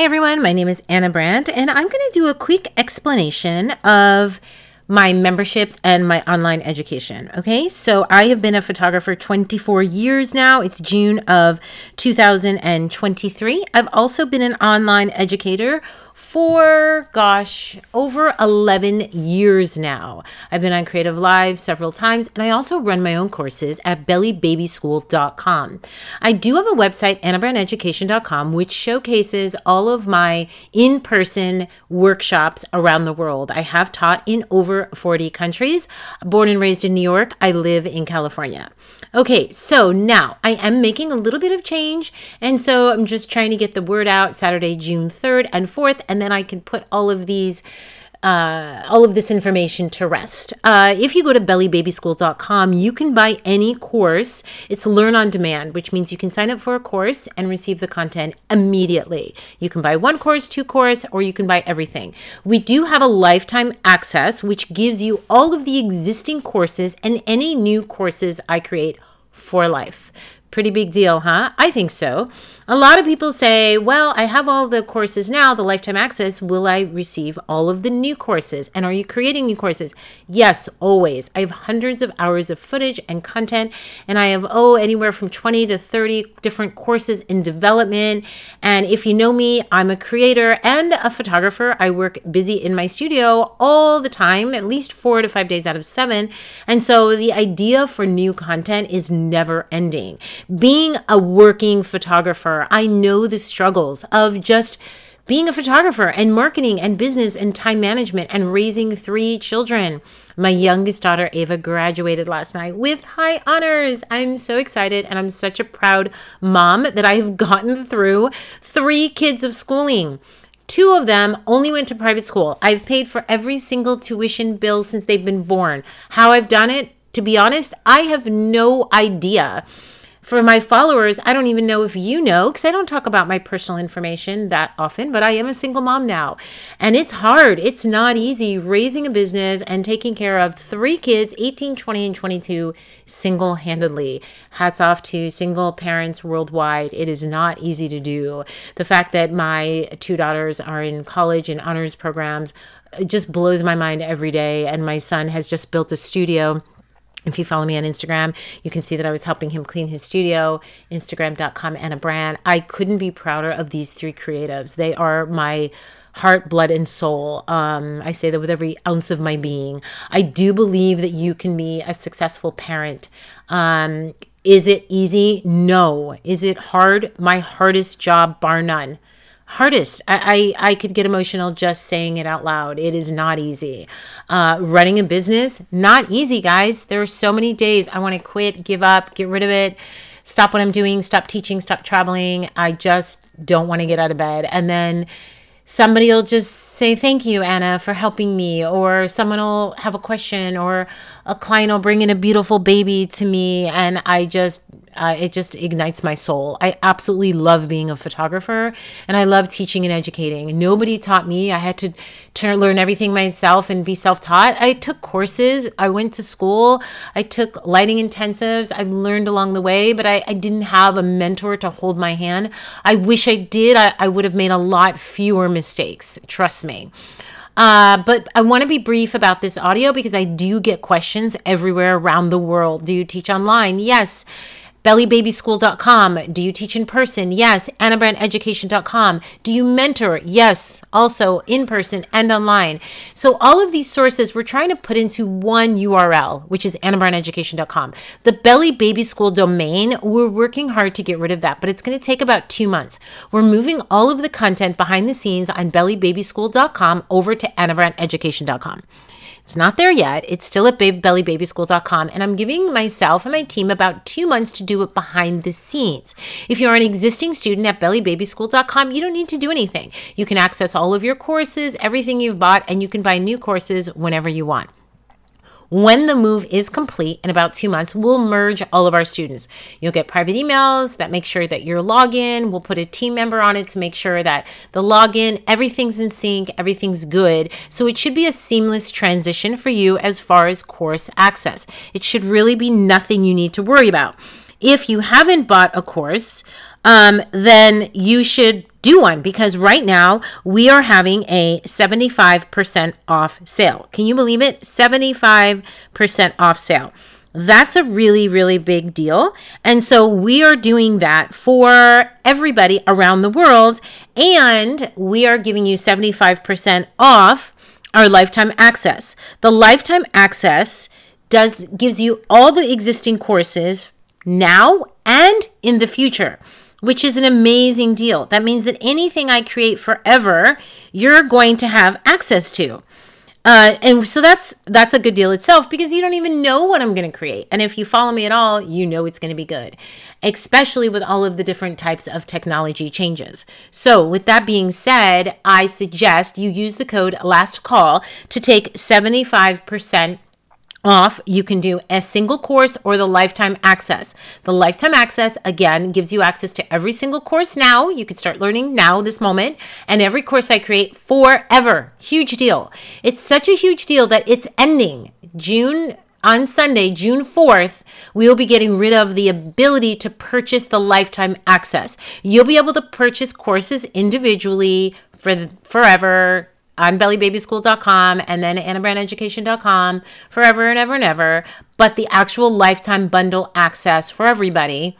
Hey everyone, my name is Ana Brandt, and I'm going to do a quick explanation of my memberships and my online education. Okay, so I have been a photographer 24 years now. It's June of 2023. I've also been an online educator for, gosh, over 11 years now. I've been on Creative Live several times, and I also run my own courses at bellybabyschool.com. I do have a website, anabrandteducation.com, which showcases all of my in person workshops around the world. I have taught in over 40 countries. Born and raised in New York, I live in California. Okay, so now I am making a little bit of change, and so I'm just trying to get the word out Saturday, June 3rd and 4th and then I can put all of these uh, all of this information to rest. Uh, if you go to bellybabyschool.com, you can buy any course. It's learn on demand, which means you can sign up for a course and receive the content immediately. You can buy one course, two course, or you can buy everything. We do have a lifetime access, which gives you all of the existing courses and any new courses I create for life. Pretty big deal, huh? I think so. A lot of people say, well, I have all the courses now, the lifetime access. Will I receive all of the new courses? And are you creating new courses? Yes, always. I have hundreds of hours of footage and content, and I have, oh, anywhere from 20 to 30 different courses in development. And if you know me, I'm a creator and a photographer. I work busy in my studio all the time, at least four to five days out of seven. And so the idea for new content is never ending being a working photographer, I know the struggles of just being a photographer and marketing and business and time management and raising three children. My youngest daughter, Ava, graduated last night with high honors. I'm so excited and I'm such a proud mom that I have gotten through three kids of schooling. Two of them only went to private school. I've paid for every single tuition bill since they've been born. How I've done it, to be honest, I have no idea for my followers, I don't even know if you know because I don't talk about my personal information that often, but I am a single mom now. And it's hard. It's not easy raising a business and taking care of three kids, 18, 20, and 22, single handedly. Hats off to single parents worldwide. It is not easy to do. The fact that my two daughters are in college and honors programs it just blows my mind every day. And my son has just built a studio if you follow me on Instagram, you can see that I was helping him clean his studio, Instagram.com, Ana Brandt. I couldn't be prouder of these three creatives. They are my heart, blood, and soul. Um, I say that with every ounce of my being. I do believe that you can be a successful parent. Um, is it easy? No. Is it hard? My hardest job, bar none hardest. I, I, I could get emotional just saying it out loud. It is not easy. Uh, running a business, not easy, guys. There are so many days I want to quit, give up, get rid of it, stop what I'm doing, stop teaching, stop traveling. I just don't want to get out of bed. And then somebody will just say thank you Ana for helping me or someone will have a question or a client will bring in a beautiful baby to me and i just uh, it just ignites my soul. I absolutely love being a photographer and I love teaching and educating. Nobody taught me. I had to, learn everything myself and be self taught. I took courses, I went to school, I took lighting intensives, I learned along the way, but I, I didn't have a mentor to hold my hand. I wish I did. I, I would have made a lot fewer mistakes. Trust me. Uh, but I want to be brief about this audio because I do get questions everywhere around the world. Do you teach online? Yes bellybabyschool.com. Do you teach in person? Yes. AnaBrandtEducation.com. Do you mentor? Yes. Also in person and online. So all of these sources we're trying to put into one URL, which is AnaBrandtEducation.com. The Belly Baby School domain, we're working hard to get rid of that, but it's going to take about two months. We're moving all of the content behind the scenes on bellybabyschool.com over to AnaBrandtEducation.com. It's not there yet. It's still at bellybabyschool.com, and I'm giving myself and my team about two months to do it behind the scenes. If you're an existing student at bellybabyschool.com, you don't need to do anything. You can access all of your courses, everything you've bought, and you can buy new courses whenever you want. When the move is complete in about two months, we'll merge all of our students. You'll get private emails that make sure that your login, we'll put a team member on it to make sure that the login, everything's in sync, everything's good. So it should be a seamless transition for you as far as course access. It should really be nothing you need to worry about. If you haven't bought a course, um, then you should do one because right now we are having a 75% off sale. Can you believe it? 75% off sale. That's a really, really big deal. And so we are doing that for everybody around the world. And we are giving you 75% off our lifetime access. The lifetime access does gives you all the existing courses now and in the future which is an amazing deal. That means that anything I create forever, you're going to have access to. Uh, and so that's that's a good deal itself because you don't even know what I'm going to create. And if you follow me at all, you know it's going to be good, especially with all of the different types of technology changes. So, with that being said, I suggest you use the code last call to take 75% off, you can do a single course or the lifetime access. The lifetime access, again, gives you access to every single course now. You can start learning now, this moment, and every course I create forever. Huge deal. It's such a huge deal that it's ending June. On Sunday, June 4th, we will be getting rid of the ability to purchase the lifetime access. You'll be able to purchase courses individually for forever on bellybabyschool.com and then anabrandteducation.com forever and ever and ever. But the actual lifetime bundle access for everybody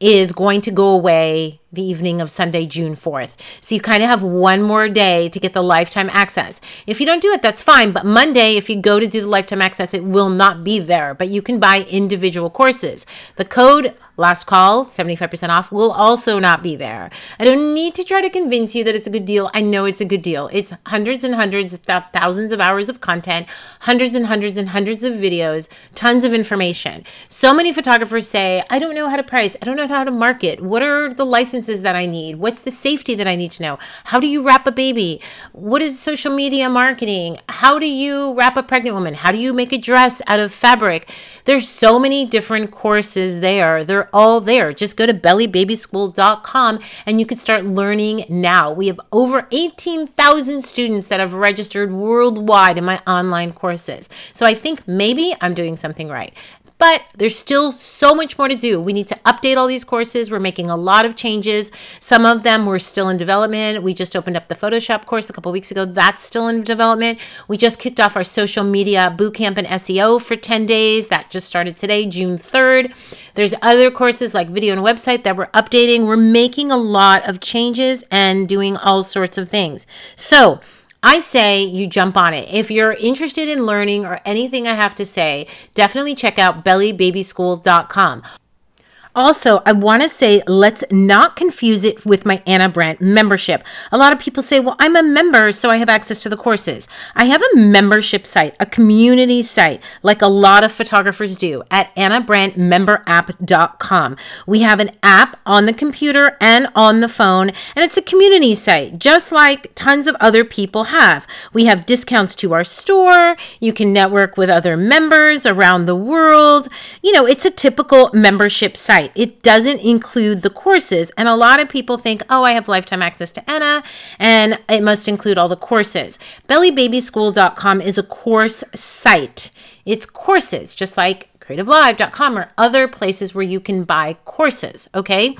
is going to go away the evening of Sunday, June 4th. So you kind of have one more day to get the lifetime access. If you don't do it, that's fine. But Monday, if you go to do the lifetime access, it will not be there. But you can buy individual courses. The code last call, 75% off, will also not be there. I don't need to try to convince you that it's a good deal. I know it's a good deal. It's hundreds and hundreds, thousands of hours of content, hundreds and hundreds and hundreds of videos, tons of information. So many photographers say, I don't know how to price, I don't know how to market. What are the licenses? Licenses that I need? What's the safety that I need to know? How do you wrap a baby? What is social media marketing? How do you wrap a pregnant woman? How do you make a dress out of fabric? There's so many different courses there. They're all there. Just go to bellybabyschool.com and you can start learning now. We have over 18,000 students that have registered worldwide in my online courses. So I think maybe I'm doing something right. But there's still so much more to do. We need to update all these courses. We're making a lot of changes. Some of them were still in development. We just opened up the Photoshop course a couple weeks ago. That's still in development. We just kicked off our social media bootcamp and SEO for 10 days. That just started today, June 3rd. There's other courses like video and website that we're updating. We're making a lot of changes and doing all sorts of things. So, I say you jump on it. If you're interested in learning or anything I have to say, definitely check out bellybabyschool.com. Also, I want to say let's not confuse it with my Ana Brandt membership. A lot of people say, well, I'm a member, so I have access to the courses. I have a membership site, a community site, like a lot of photographers do at anabrandtmemberapp.com. We have an app on the computer and on the phone, and it's a community site, just like tons of other people have. We have discounts to our store. You can network with other members around the world. You know, it's a typical membership site It doesn't include the courses. And a lot of people think, oh, I have lifetime access to Ana and it must include all the courses. Bellybabyschool.com is a course site. It's courses, just like creativelive.com or other places where you can buy courses. Okay.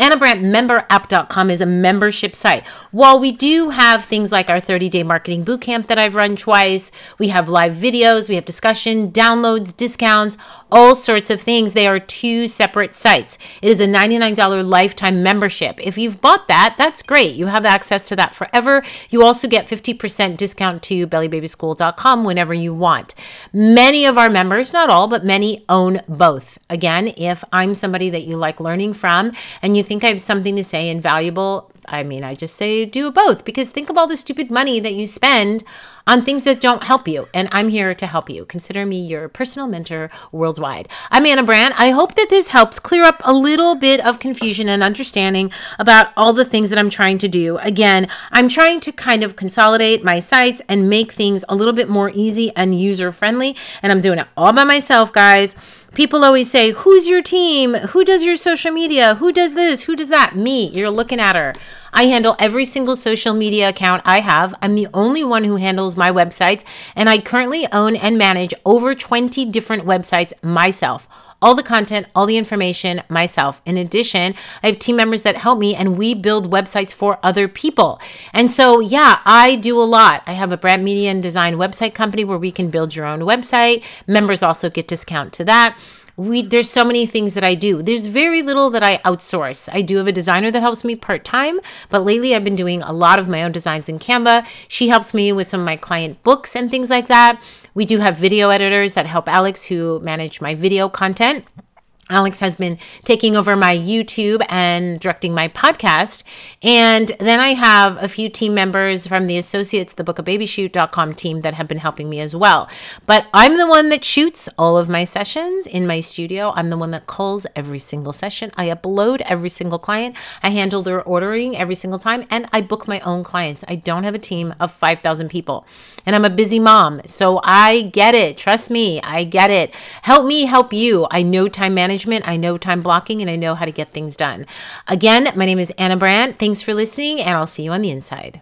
AnaBrandtMemberApp.com is a membership site. While we do have things like our 30 day marketing bootcamp that I've run twice, we have live videos, we have discussion, downloads, discounts, all sorts of things. They are two separate sites. It is a $99 lifetime membership. If you've bought that, that's great. You have access to that forever. You also get 50% discount to bellybabyschool.com whenever you want. Many of our members, not all, but many own both. Again, if I'm somebody that you like learning from and you think I have something to say and valuable, I mean, I just say do both because think of all the stupid money that you spend on things that don't help you. And I'm here to help you. Consider me your personal mentor worldwide. I'm Ana Brandt. I hope that this helps clear up a little bit of confusion and understanding about all the things that I'm trying to do. Again, I'm trying to kind of consolidate my sites and make things a little bit more easy and user friendly. And I'm doing it all by myself, guys. People always say, Who's your team? Who does your social media? Who does this? Who does that? Me. You're looking at her. I handle every single social media account I have. I'm the only one who handles my websites, and I currently own and manage over 20 different websites myself all the content, all the information myself. In addition, I have team members that help me and we build websites for other people. And so, yeah, I do a lot. I have a brand media and design website company where we can build your own website. Members also get discount to that we there's so many things that I do. There's very little that I outsource. I do have a designer that helps me part-time, but lately I've been doing a lot of my own designs in Canva. She helps me with some of my client books and things like that. We do have video editors that help Alex who manage my video content. Alex has been taking over my YouTube and directing my podcast. And then I have a few team members from the Associates, the bookababyshoot.com team that have been helping me as well. But I'm the one that shoots all of my sessions in my studio. I'm the one that calls every single session. I upload every single client. I handle their ordering every single time and I book my own clients. I don't have a team of 5,000 people. And I'm a busy mom. So I get it. Trust me, I get it. Help me help you. I know time management management, I know time blocking, and I know how to get things done. Again, my name is Ana Brandt. Thanks for listening, and I'll see you on the inside.